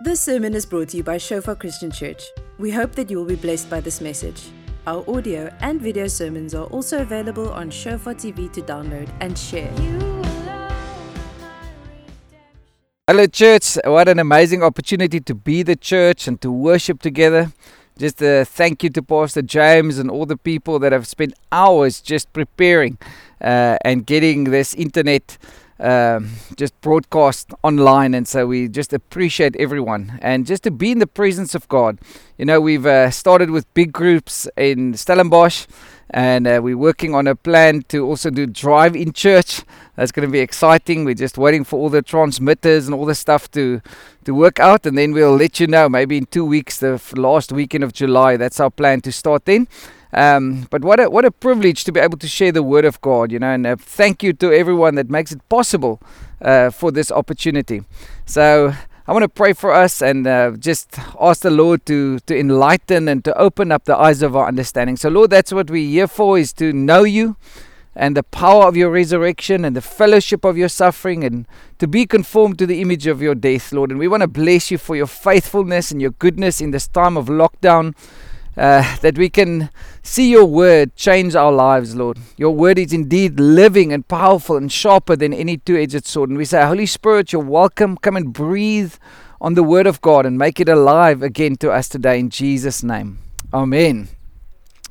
This sermon is brought to you by Shofar Christian Church. We hope that you will be blessed by this message. Our audio and video sermons are also available on Shofar TV to download and share. Hello, church. What an amazing opportunity to be the church and to worship together. Just a thank you to Pastor James and all the people that have spent hours just preparing uh, and getting this internet um, just broadcast online. And so we just appreciate everyone and just to be in the presence of God. You know, we've uh, started with big groups in Stellenbosch and uh, we're working on a plan to also do drive in church. That's going to be exciting. We're just waiting for all the transmitters and all the stuff to to work out, and then we'll let you know. Maybe in two weeks, the f- last weekend of July. That's our plan to start then. Um, but what a what a privilege to be able to share the word of God, you know. And uh, thank you to everyone that makes it possible uh, for this opportunity. So I want to pray for us and uh, just ask the Lord to to enlighten and to open up the eyes of our understanding. So Lord, that's what we're here for: is to know you and the power of your resurrection and the fellowship of your suffering and to be conformed to the image of your death, Lord. And we want to bless you for your faithfulness and your goodness in this time of lockdown. Uh, that we can see your word change our lives, Lord. Your word is indeed living and powerful and sharper than any two edged sword. And we say, Holy Spirit, you're welcome. Come and breathe on the word of God and make it alive again to us today in Jesus' name. Amen.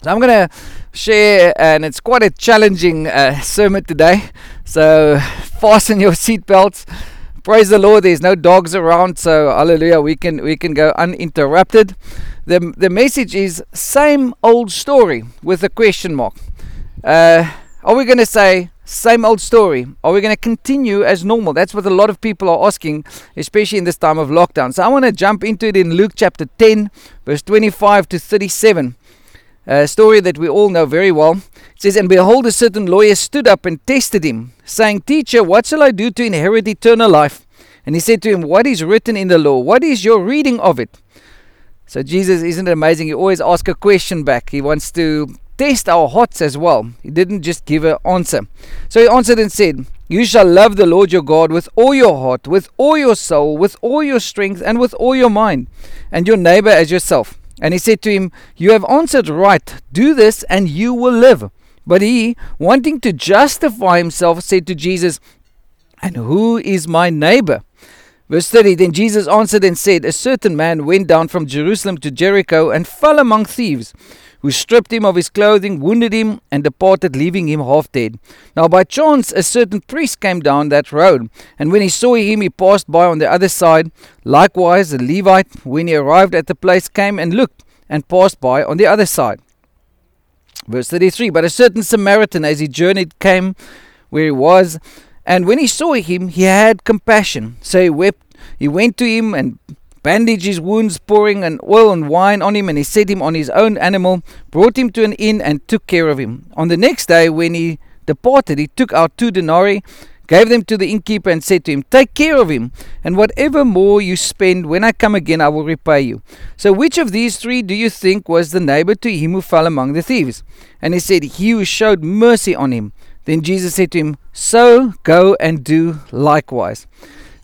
So I'm going to share, and it's quite a challenging uh, sermon today. So fasten your seatbelts. Praise the Lord. There's no dogs around, so hallelujah. We can we can go uninterrupted. The the message is same old story with a question mark. Uh, are we going to say same old story? Are we going to continue as normal? That's what a lot of people are asking, especially in this time of lockdown. So I want to jump into it in Luke chapter 10, verse 25 to 37 a story that we all know very well. It says, And behold, a certain lawyer stood up and tested him, saying, Teacher, what shall I do to inherit eternal life? And he said to him, What is written in the law? What is your reading of it? So Jesus isn't it amazing? He always asks a question back. He wants to test our hearts as well. He didn't just give an answer. So he answered and said, You shall love the Lord your God with all your heart, with all your soul, with all your strength, and with all your mind, and your neighbor as yourself. And he said to him, You have answered right. Do this, and you will live. But he, wanting to justify himself, said to Jesus, And who is my neighbor? Verse 30 Then Jesus answered and said, A certain man went down from Jerusalem to Jericho and fell among thieves, who stripped him of his clothing, wounded him, and departed, leaving him half dead. Now by chance a certain priest came down that road, and when he saw him, he passed by on the other side. Likewise, a Levite, when he arrived at the place, came and looked, and passed by on the other side. Verse 33 But a certain Samaritan, as he journeyed, came where he was, and when he saw him, he had compassion. So he wept. He went to him and bandaged his wounds, pouring an oil and wine on him, and he set him on his own animal, brought him to an inn, and took care of him. On the next day, when he departed, he took out two denarii, gave them to the innkeeper, and said to him, Take care of him, and whatever more you spend, when I come again, I will repay you. So which of these three do you think was the neighbor to him who fell among the thieves? And he said, He who showed mercy on him. Then Jesus said to him, So go and do likewise.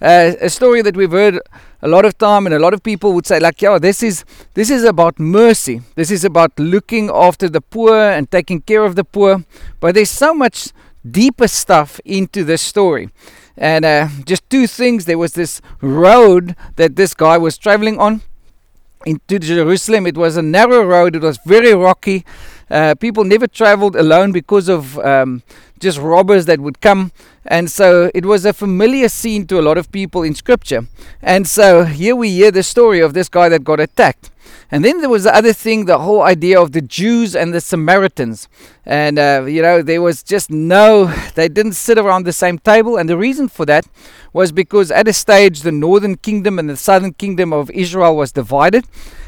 Uh, a story that we've heard a lot of time and a lot of people would say like yeah this is this is about mercy this is about looking after the poor and taking care of the poor but there's so much deeper stuff into this story and uh, just two things there was this road that this guy was traveling on into Jerusalem it was a narrow road it was very rocky uh, people never traveled alone because of um, just robbers that would come. And so it was a familiar scene to a lot of people in scripture. And so here we hear the story of this guy that got attacked. And then there was the other thing, the whole idea of the Jews and the Samaritans. And, uh, you know, there was just no, they didn't sit around the same table. And the reason for that was because at a stage, the northern kingdom and the southern kingdom of Israel was divided.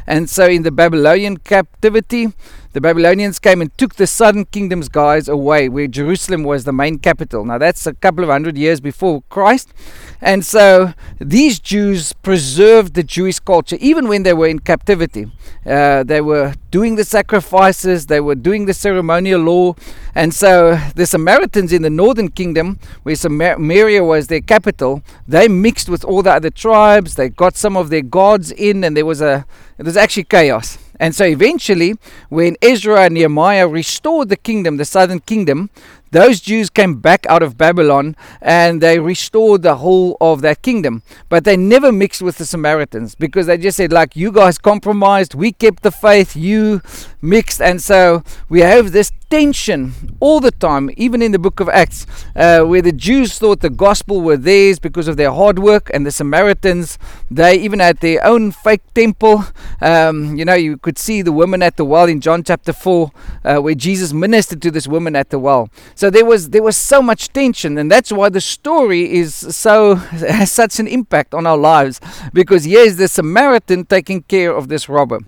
And so in the Babylonian captivity, the Babylonians came and took the southern kingdom's guys away, where Jerusalem was the main capital. Now, that's a couple of hundred years before Christ. And so these Jews preserved the Jewish culture, even when they were in captivity. Uh, they were doing the sacrifices, they were doing the ceremonial law, and so the Samaritans in the northern kingdom, where Samaria was their capital, they mixed with all the other tribes. They got some of their gods in, and there was a it was actually chaos. And so eventually, when Ezra and Nehemiah restored the kingdom, the southern kingdom, those Jews came back out of Babylon and they restored the whole of that kingdom. But they never mixed with the Samaritans because they just said, like, you guys compromised, we kept the faith, you mixed. And so we have this tension all the time, even in the book of Acts, uh, where the Jews thought the gospel were theirs because of their hard work, and the Samaritans, they even had their own fake temple. Um, you know, you could see the woman at the well in John chapter 4, uh, where Jesus ministered to this woman at the well. So there was there was so much tension, and that's why the story is so has such an impact on our lives, because here's the Samaritan taking care of this robber.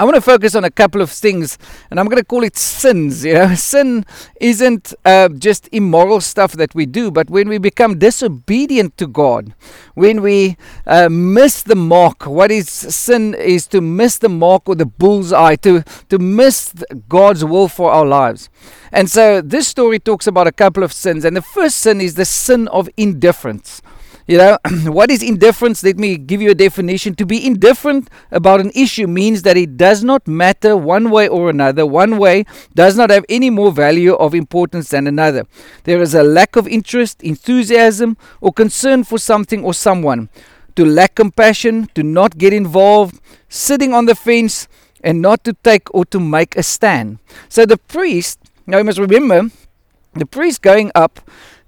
I want to focus on a couple of things, and I'm going to call it sins. You know, sin isn't uh, just immoral stuff that we do, but when we become disobedient to God, when we uh, miss the mark. What is sin? Is to miss the mark or the bullseye, to to miss God's will for our lives. And so this story talks about a couple of sins, and the first sin is the sin of indifference. You know, what is indifference? Let me give you a definition. To be indifferent about an issue means that it does not matter one way or another. One way does not have any more value of importance than another. There is a lack of interest, enthusiasm, or concern for something or someone. To lack compassion, to not get involved, sitting on the fence, and not to take or to make a stand. So the priest, now you must remember, the priest going up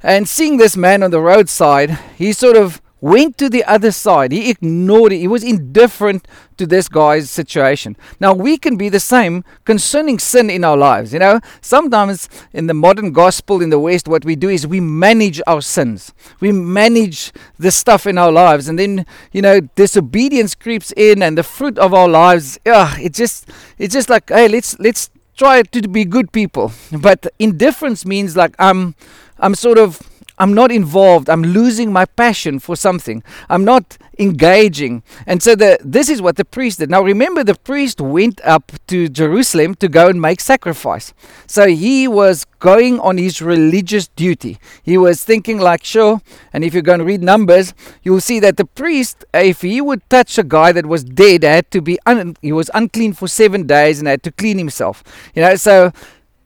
and seeing this man on the roadside, he sort of went to the other side. He ignored it. He was indifferent to this guy's situation. Now, we can be the same concerning sin in our lives. You know, sometimes in the modern gospel in the West, what we do is we manage our sins, we manage the stuff in our lives, and then, you know, disobedience creeps in, and the fruit of our lives, yeah, it just, it's just like, hey, let's, let's, try to be good people but indifference means like i'm I'm sort of I'm not involved. I'm losing my passion for something. I'm not engaging. And so the, this is what the priest did. Now remember, the priest went up to Jerusalem to go and make sacrifice. So he was going on his religious duty. He was thinking, like, sure. And if you're going to read Numbers, you'll see that the priest, if he would touch a guy that was dead, had to be un- he was unclean for seven days and had to clean himself. You know, so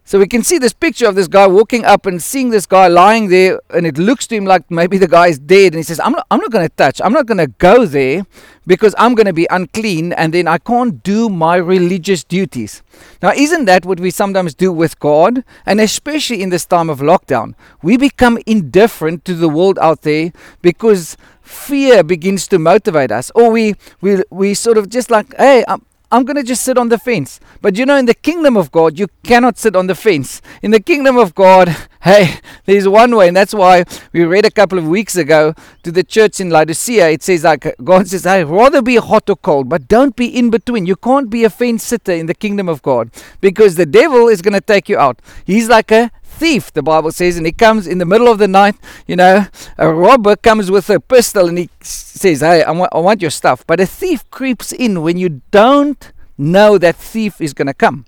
so we can see this picture of this guy walking up and seeing this guy lying there, and it looks to him like maybe the guy is dead. And he says, I'm not, I'm not going to touch, I'm not going to go there because I'm going to be unclean, and then I can't do my religious duties. Now, isn't that what we sometimes do with God? And especially in this time of lockdown, we become indifferent to the world out there because fear begins to motivate us, or we, we, we sort of just like, hey, I'm, I'm going to just sit on the fence. But you know, in the kingdom of God, you cannot sit on the fence. In the kingdom of God, hey, there's one way. And that's why we read a couple of weeks ago to the church in Laodicea. It says, like, God says, I'd rather be hot or cold, but don't be in between. You can't be a fence sitter in the kingdom of God because the devil is going to take you out. He's like a thief, the Bible says, and he comes in the middle of the night. You know, a robber comes with a pistol and he says, Hey, I want, I want your stuff. But a thief creeps in when you don't know that thief is going to come.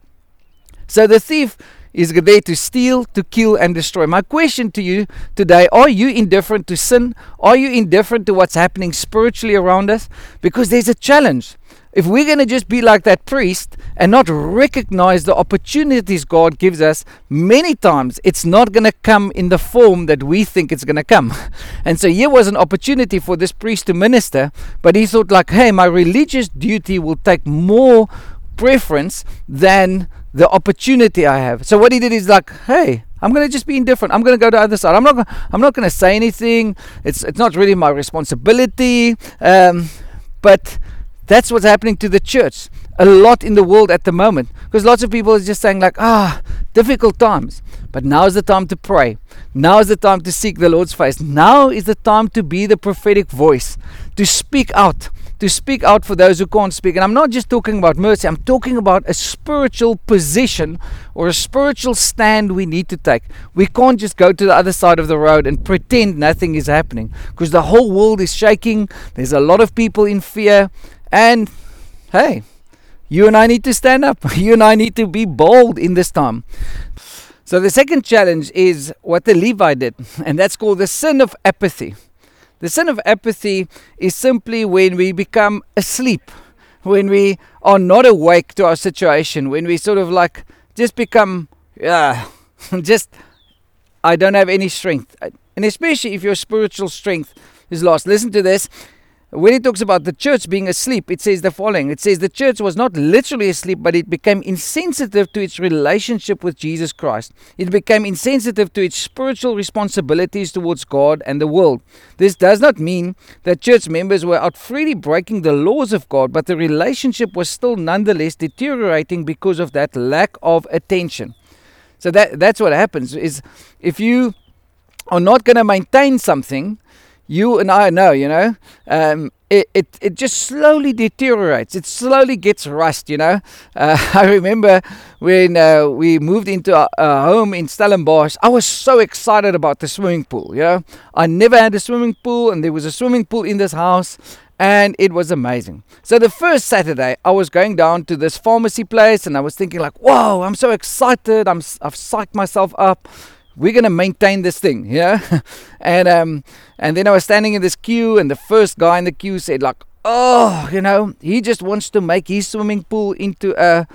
So the thief is there to steal, to kill, and destroy. My question to you today are you indifferent to sin? Are you indifferent to what's happening spiritually around us? Because there's a challenge. If we're going to just be like that priest and not recognize the opportunities God gives us, many times it's not going to come in the form that we think it's going to come. And so here was an opportunity for this priest to minister, but he thought like, "Hey, my religious duty will take more preference than the opportunity I have." So what he did is like, "Hey, I'm going to just be indifferent. I'm going to go to the other side. I'm not. I'm not going to say anything. It's it's not really my responsibility." Um, but that's what's happening to the church a lot in the world at the moment. Because lots of people are just saying, like, ah, difficult times. But now is the time to pray. Now is the time to seek the Lord's face. Now is the time to be the prophetic voice, to speak out, to speak out for those who can't speak. And I'm not just talking about mercy, I'm talking about a spiritual position or a spiritual stand we need to take. We can't just go to the other side of the road and pretend nothing is happening because the whole world is shaking. There's a lot of people in fear. And hey, you and I need to stand up. You and I need to be bold in this time. So the second challenge is what the Levi did, and that's called the sin of apathy. The sin of apathy is simply when we become asleep, when we are not awake to our situation, when we sort of like just become, yeah, just, I don't have any strength. And especially if your spiritual strength is lost. Listen to this when it talks about the church being asleep, it says the following it says the church was not literally asleep, but it became insensitive to its relationship with Jesus Christ. It became insensitive to its spiritual responsibilities towards God and the world. This does not mean that church members were out freely breaking the laws of God, but the relationship was still nonetheless deteriorating because of that lack of attention. So that that's what happens is if you are not going to maintain something, you and I know, you know, um, it, it, it just slowly deteriorates. It slowly gets rust, you know. Uh, I remember when uh, we moved into a, home in Stellenbosch, I was so excited about the swimming pool, you know. I never had a swimming pool, and there was a swimming pool in this house, and it was amazing. So the first Saturday, I was going down to this pharmacy place, and I was thinking like, whoa, I'm so excited. I'm, I've psyched myself up we're going to maintain this thing, yeah. and um, and then I was standing in this queue, and the first guy in the queue said like, oh, you know, he just wants to make his swimming pool into a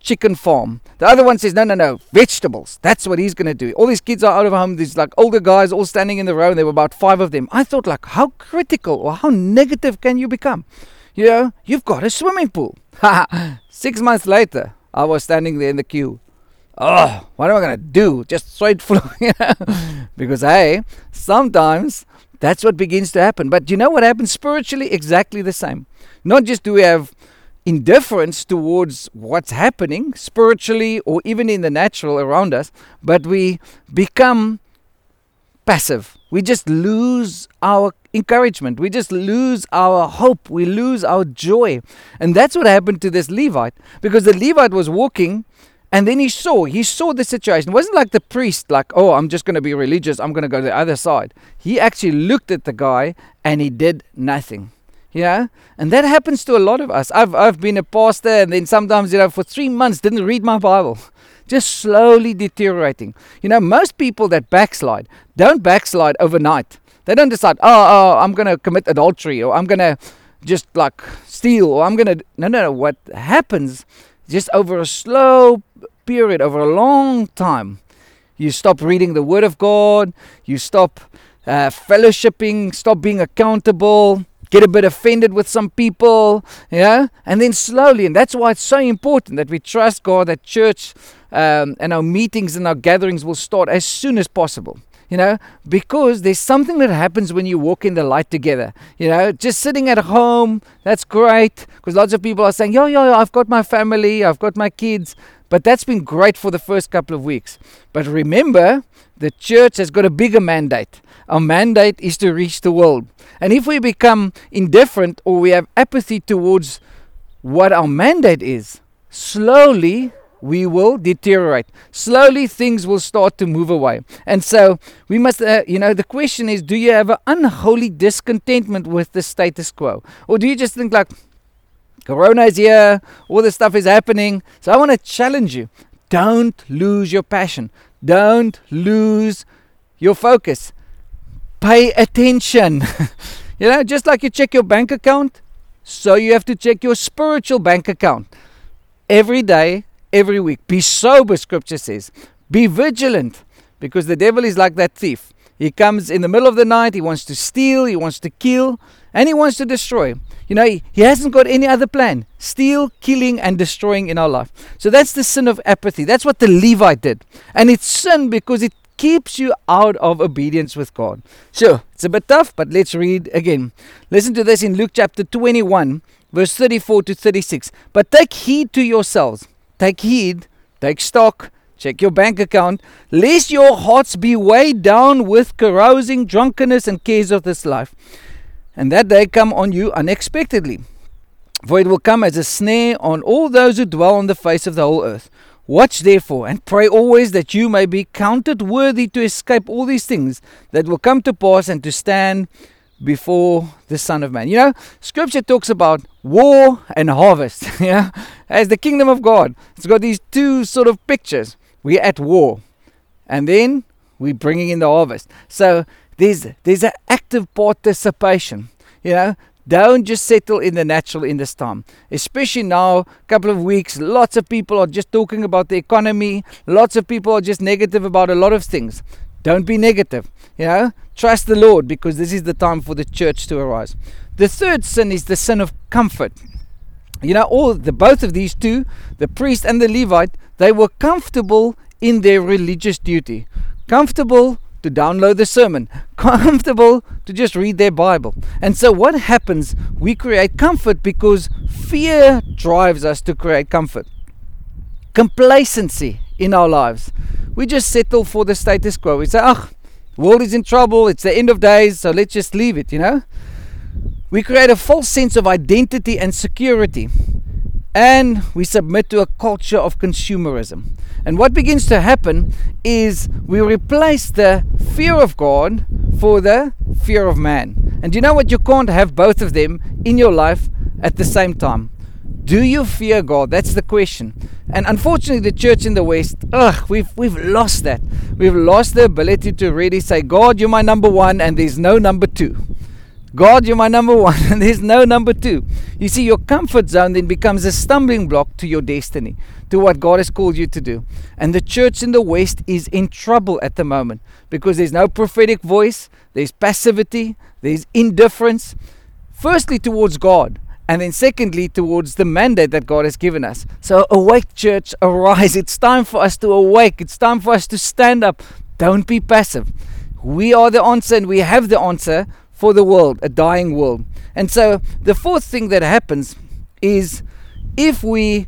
chicken farm. The other one says, no, no, no, vegetables. That's what he's going to do. All these kids are out of home. These like older guys all standing in the row. And there were about five of them. I thought like, how critical or how negative can you become? You know, you've got a swimming pool. Six months later, I was standing there in the queue oh, what am I going to do? Just straight flu. because, hey, sometimes that's what begins to happen. But you know what happens spiritually? Exactly the same. Not just do we have indifference towards what's happening spiritually or even in the natural around us, but we become passive. We just lose our encouragement. We just lose our hope. We lose our joy. And that's what happened to this Levite because the Levite was walking and then he saw, he saw the situation. It wasn't like the priest, like, oh, I'm just going to be religious, I'm going to go to the other side. He actually looked at the guy and he did nothing. Know? And that happens to a lot of us. I've, I've been a pastor and then sometimes, you know, for three months didn't read my Bible. Just slowly deteriorating. You know, most people that backslide don't backslide overnight. They don't decide, oh, oh I'm going to commit adultery or I'm going to just like steal or I'm going to. No, no, no. What happens just over a slow period, over a long time, you stop reading the Word of God, you stop uh, fellowshipping, stop being accountable, get a bit offended with some people, yeah, and then slowly, and that's why it's so important that we trust God that church um, and our meetings and our gatherings will start as soon as possible you know, because there's something that happens when you walk in the light together. You know, just sitting at home, that's great, because lots of people are saying, yo, yo, yo, I've got my family, I've got my kids, but that's been great for the first couple of weeks. But remember, the church has got a bigger mandate. Our mandate is to reach the world. And if we become indifferent or we have apathy towards what our mandate is, slowly we will deteriorate. Slowly, things will start to move away. And so, we must, uh, you know, the question is do you have an unholy discontentment with the status quo? Or do you just think, like, Corona is here, all this stuff is happening. So, I want to challenge you don't lose your passion, don't lose your focus. Pay attention. you know, just like you check your bank account, so you have to check your spiritual bank account every day every week. Be sober, scripture says. Be vigilant because the devil is like that thief. He comes in the middle of the night, he wants to steal, he wants to kill, and he wants to destroy. You know, he, he hasn't got any other plan. Steal, killing, and destroying in our life. So that's the sin of apathy. That's what the Levite did. And it's sin because it keeps you out of obedience with God. Sure, it's a bit tough, but let's read again. Listen to this in Luke chapter 21, verse 34 to 36. But take heed to yourselves Take heed, take stock, check your bank account, lest your hearts be weighed down with carousing, drunkenness, and cares of this life. And that day come on you unexpectedly. For it will come as a snare on all those who dwell on the face of the whole earth. Watch therefore, and pray always that you may be counted worthy to escape all these things that will come to pass and to stand before the Son of Man. You know, Scripture talks about war and harvest. Yeah, as the kingdom of God. It's got these two sort of pictures. We're at war, and then we're bringing in the harvest. So there's there's an active participation. You know, don't just settle in the natural in this time. Especially now, a couple of weeks, lots of people are just talking about the economy. Lots of people are just negative about a lot of things. Don't be negative. You know, trust the Lord because this is the time for the church to arise. The third sin is the sin of comfort. You know, all the both of these two, the priest and the Levite, they were comfortable in their religious duty. Comfortable to download the sermon, comfortable to just read their Bible. And so, what happens? We create comfort because fear drives us to create comfort. Complacency in our lives we just settle for the status quo. We say, oh, world is in trouble, it's the end of days, so let's just leave it, you know? We create a false sense of identity and security. And we submit to a culture of consumerism. And what begins to happen is we replace the fear of God for the fear of man. And you know what? You can't have both of them in your life at the same time. Do you fear God? That's the question. And unfortunately, the church in the West, ugh, we've we've lost that. We've lost the ability to really say, God, you're my number one, and there's no number two. God, you're my number one, and there's no number two. You see, your comfort zone then becomes a stumbling block to your destiny, to what God has called you to do. And the church in the West is in trouble at the moment because there's no prophetic voice, there's passivity, there's indifference. Firstly, towards God, and then secondly towards the mandate that God has given us. So awake church, arise. It's time for us to awake. It's time for us to stand up. Don't be passive. We are the answer and we have the answer for the world, a dying world. And so the fourth thing that happens is if we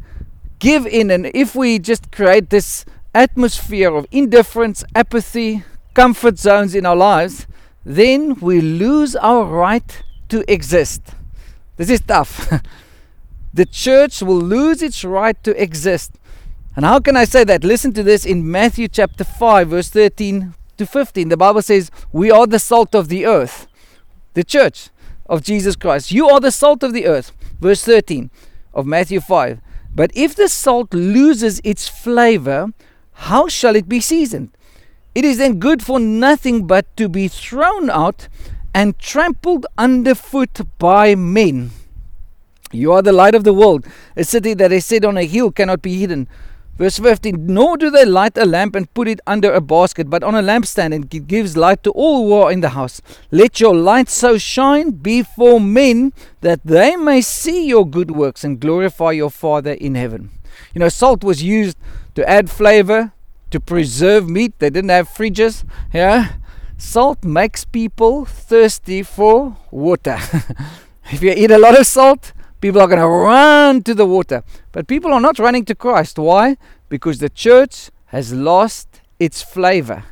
give in and if we just create this atmosphere of indifference, apathy, comfort zones in our lives, then we lose our right to exist. This is tough. the church will lose its right to exist. And how can I say that? Listen to this in Matthew chapter 5, verse 13 to 15. The Bible says, We are the salt of the earth. The church of Jesus Christ. You are the salt of the earth. Verse 13 of Matthew 5. But if the salt loses its flavor, how shall it be seasoned? It is then good for nothing but to be thrown out and trampled underfoot by men. You are the light of the world. A city that is set on a hill cannot be hidden. Verse 15 Nor do they light a lamp and put it under a basket, but on a lampstand, and it gives light to all who are in the house. Let your light so shine before men that they may see your good works and glorify your Father in heaven. You know, salt was used to add flavor, to preserve meat. They didn't have fridges. Yeah. Salt makes people thirsty for water. if you eat a lot of salt, people are going to run to the water. But people are not running to Christ. Why? Because the church has lost its flavor.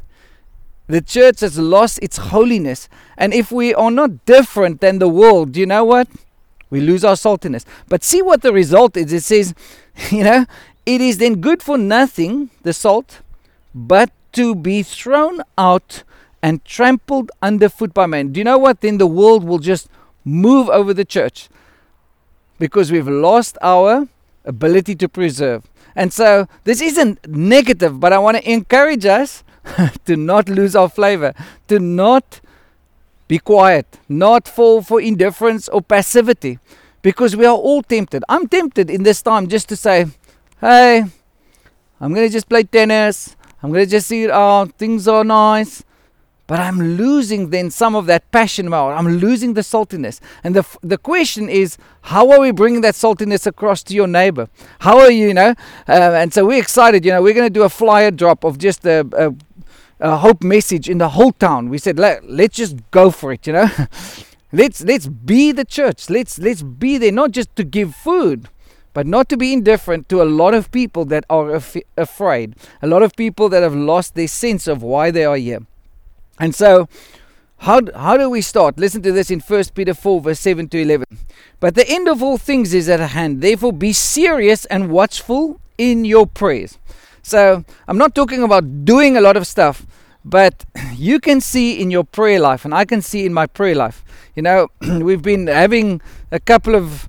The church has lost its holiness. And if we are not different than the world, you know what? We lose our saltiness. But see what the result is. It says, you know, it is then good for nothing, the salt, but to be thrown out and trampled underfoot by men. Do you know what? Then the world will just move over the church because we've lost our ability to preserve. And so this isn't negative, but I want to encourage us to not lose our flavor, to not be quiet, not fall for indifference or passivity, because we are all tempted. I'm tempted in this time just to say, hey, I'm going to just play tennis. I'm going to just see it out. Things are nice but I'm losing then some of that passion more. I'm losing the saltiness. And the, the question is, how are we bringing that saltiness across to your neighbor? How are you, you know? Uh, and so we're excited, you know, we're going to do a flyer drop of just a, hope message in the whole town. We said, Let, let's just go for it, you know? let's, let's be the church. Let's, let's be there, not just to give food, but not to be indifferent to a lot of people that are af- afraid, a lot of people that have lost their sense of why they are here. And so, how, how do we start? Listen to this in 1 Peter 4, verse 7 to 11. But the end of all things is at hand. Therefore, be serious and watchful in your prayers. So, I'm not talking about doing a lot of stuff, but you can see in your prayer life, and I can see in my prayer life. You know, we've been having a couple of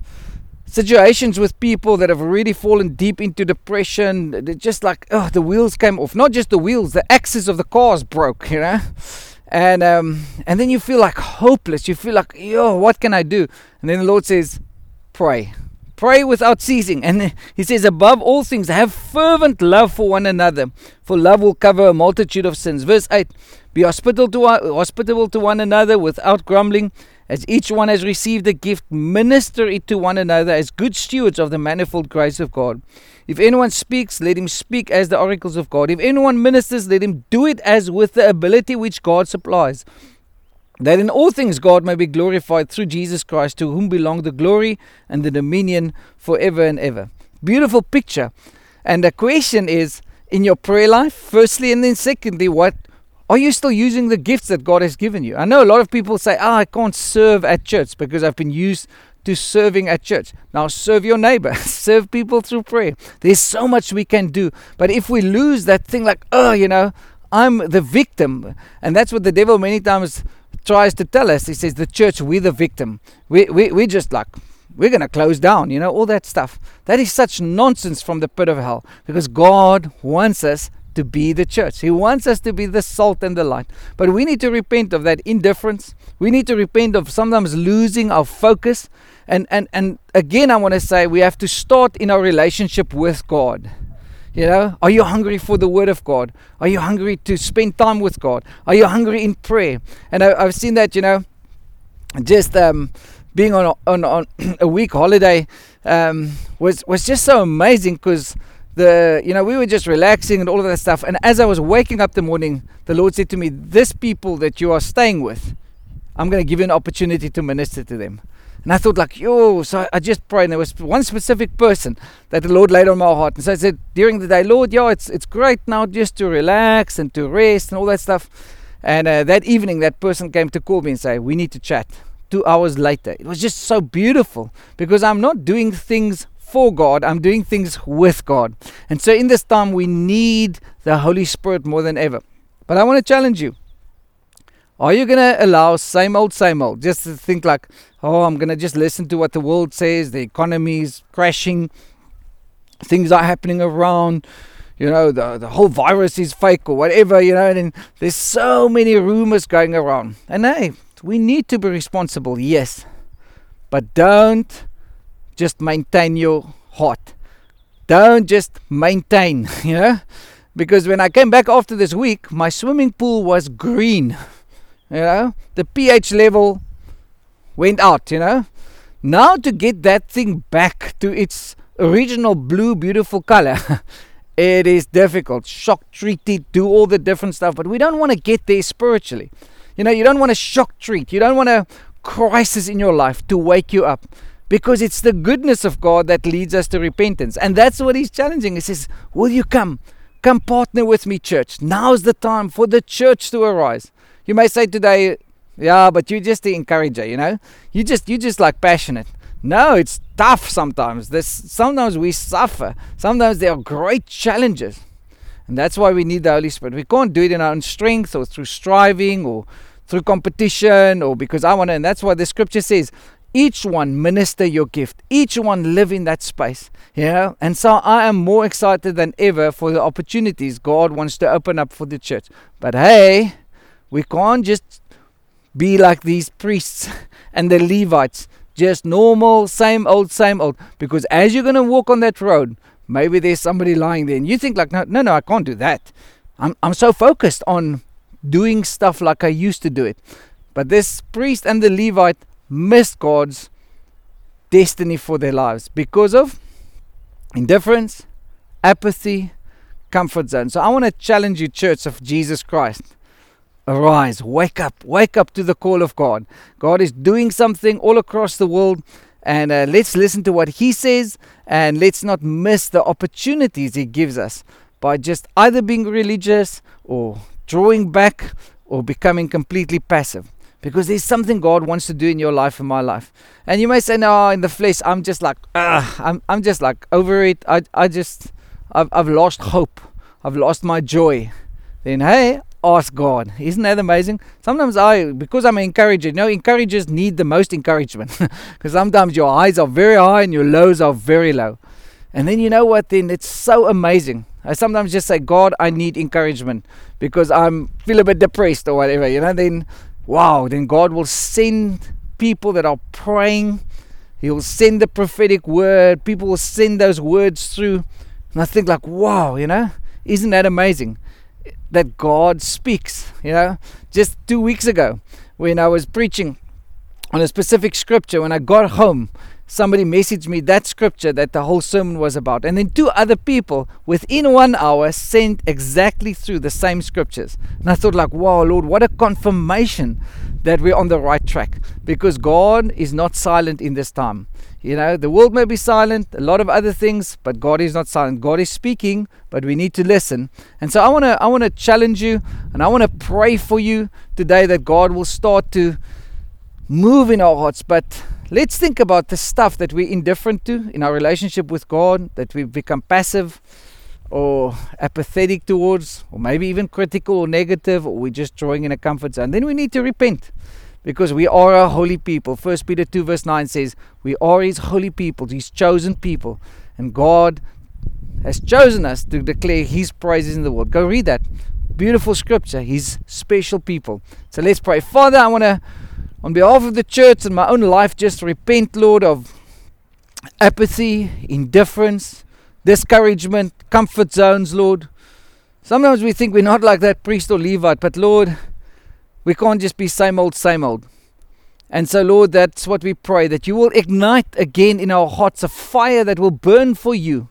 situations with people that have really fallen deep into depression. They're just like, oh, the wheels came off. Not just the wheels, the axles of the cars broke, you know? And um, and then you feel like hopeless. You feel like, yo, what can I do? And then the Lord says, pray. Pray without ceasing. And he says, above all things, have fervent love for one another, for love will cover a multitude of sins. Verse 8 Be hospitable to, hospitable to one another without grumbling. As each one has received a gift, minister it to one another as good stewards of the manifold grace of God. If anyone speaks, let him speak as the oracles of God. If anyone ministers, let him do it as with the ability which God supplies. That in all things God may be glorified through Jesus Christ, to whom belong the glory and the dominion forever and ever. Beautiful picture. And the question is in your prayer life, firstly, and then secondly, what are you still using the gifts that God has given you? I know a lot of people say, oh, I can't serve at church because I've been used to serving at church. Now, serve your neighbor, serve people through prayer. There's so much we can do. But if we lose that thing, like, oh, you know, I'm the victim, and that's what the devil many times tries to tell us. He says, the church, we're the victim. We, we, we're just like, we're going to close down, you know, all that stuff. That is such nonsense from the pit of hell because God wants us to be the church. He wants us to be the salt and the light. But we need to repent of that indifference. We need to repent of sometimes losing our focus. And and and again I want to say we have to start in our relationship with God. You know, are you hungry for the Word of God? Are you hungry to spend time with God? Are you hungry in prayer? And I, have seen that, you know, just um, being on a, on, on a week holiday um, was was just so amazing because the you know we were just relaxing and all of that stuff. And as i was waking up the morning the lord said to me this people that you are staying with i'm going to give you an opportunity to minister to them. And i thought like yo so i just prayed. And there was one specific person that the lord laid on my heart. And so i said during the day lord yeah it's it's great now just to relax and to rest and all that stuff. And uh, that evening that person came to call me and say we need to chat. Two hours later it was just so beautiful because i'm not doing things for God, I'm doing things with God. And so in this time, we need the Holy Spirit more than ever. But I want to challenge you. Are you going to allow same old, same old? Just to think like, oh, I'm going to just listen to what the world says, the economy is crashing, things are happening around, you know, the, the whole virus is fake or whatever, you know, and there's so many rumors going around. And hey, we need to be responsible, yes. But don't just maintain your heart. Don't just maintain, know? Because when I came back after this week, my swimming pool was green. You know? The pH level went out, you know? Now to get that thing back to its original blue, beautiful color. it is difficult. Shock treat it, do all the different stuff, but we don't want to get there spiritually. You know, you don't want to shock treat. You don't want a crisis in your life to wake you up because it's the goodness of God that leads us to repentance. And that's what he's challenging. He says, Will you come? Come partner with me, church. Now's the time for the church to arise. You may say today, yeah, but you're just the encourager, you know? You just you just like passionate. No, it's tough sometimes. This sometimes we suffer. Sometimes there are great challenges. And that's why we need the Holy Spirit. We can't do it in our own strength or through striving or through competition or because I want to. And that's why the scripture says, each one minister your gift. Each one live in that space. Yeah? And so i am more excited than ever for the opportunities god wants to open up for the church. But hey we can't just be like these priests and the levites. Just normal same old same old. Because as you're going to walk on that road maybe there's somebody lying there and you think like no no no i can't do that. I'm, I'm so focused on doing stuff like i used to do it. But this priest and the levite missed God's destiny for their lives because of indifference, apathy, comfort zone. So I want to challenge you, Church of Jesus Christ. Arise, wake up, wake up to the call of God. God is doing something all across the world, and uh, let's listen to what He says and let's not miss the opportunities He gives us by just either being religious or drawing back or becoming completely passive because there's something God wants to do in your life and my life. And you may say, "No, in the flesh, I'm just like, ah, I'm, I'm just like over it. I, I just, I've, I've lost hope. I've lost my joy." Then, hey, ask God. Isn't that amazing? Sometimes I, because I'm an encourager, you know, encouragers need the most encouragement. Because sometimes your highs are very high and your lows are very low. And then you know what? Then it's so amazing. I sometimes just say, God, I need encouragement because I'm feel a bit depressed or whatever. You know, then wow, then God will send people that are praying. He will send the prophetic word. People will send those words through. And I think like, wow, you know, isn't that amazing? That God speaks, you know. Just two weeks ago, when I was preaching on a specific scripture, when I got home, somebody messaged me that scripture that the whole sermon was about. And then two other people within one hour sent exactly through the same scriptures. And I thought, like, wow, Lord, what a confirmation that we're on the right track. Because God is not silent in this time. You know, the world may be silent, a lot of other things, but God is not silent. God is speaking, but we need to listen. And so I want to I want to challenge you and I want to pray for you today that God will start to move in our hearts, but let's think about the stuff that we're indifferent to in our relationship with God, that we've become passive or apathetic towards, or maybe even critical or negative, or we're just drawing in a comfort zone. Then we need to repent because we are a holy people. First Peter 2 verse 9 says, We are his holy people, his chosen people, and God has chosen us to declare his praises in the world. Go read that. Beautiful scripture, his special people. So let's pray. Father, I want to on behalf of the church and my own life, just repent, Lord, of apathy, indifference, discouragement, comfort zones, Lord. Sometimes we think we're not like that priest or Levite, but Lord, we can't just be same old, same old. And so, Lord, that's what we pray that you will ignite again in our hearts a fire that will burn for you.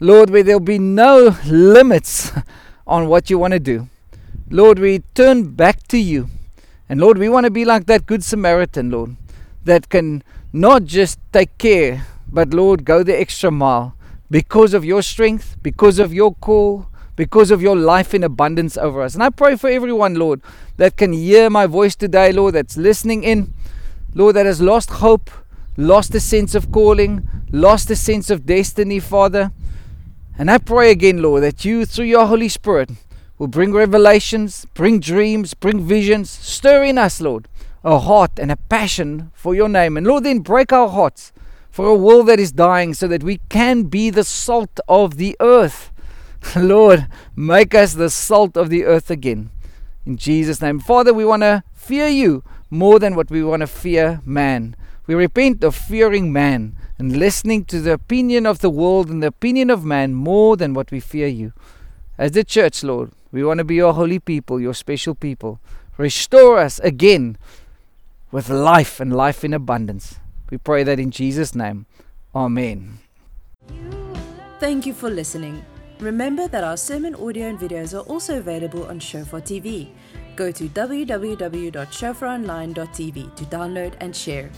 Lord, where there'll be no limits on what you want to do. Lord, we turn back to you. And Lord, we want to be like that Good Samaritan, Lord, that can not just take care, but Lord, go the extra mile because of your strength, because of your call, because of your life in abundance over us. And I pray for everyone, Lord, that can hear my voice today, Lord, that's listening in, Lord, that has lost hope, lost a sense of calling, lost a sense of destiny, Father. And I pray again, Lord, that you, through your Holy Spirit, will bring revelations, bring dreams, bring visions. Stir in us, Lord, a heart and a passion for your name. And Lord, then break our hearts for a world that is dying so that we can be the salt of the earth. Lord, make us the salt of the earth again. In Jesus' name. Father, we want to fear you more than what we want to fear man. We repent of fearing man and listening to the opinion of the world and the opinion of man more than what we fear you. As the church, Lord, we want to be your holy people, your special people. Restore us again with life and life in abundance. We pray that in Jesus' name. Amen. Thank you for listening. Remember that our sermon audio and videos are also available on Shofar TV. Go to www.shofaronline.tv to download and share.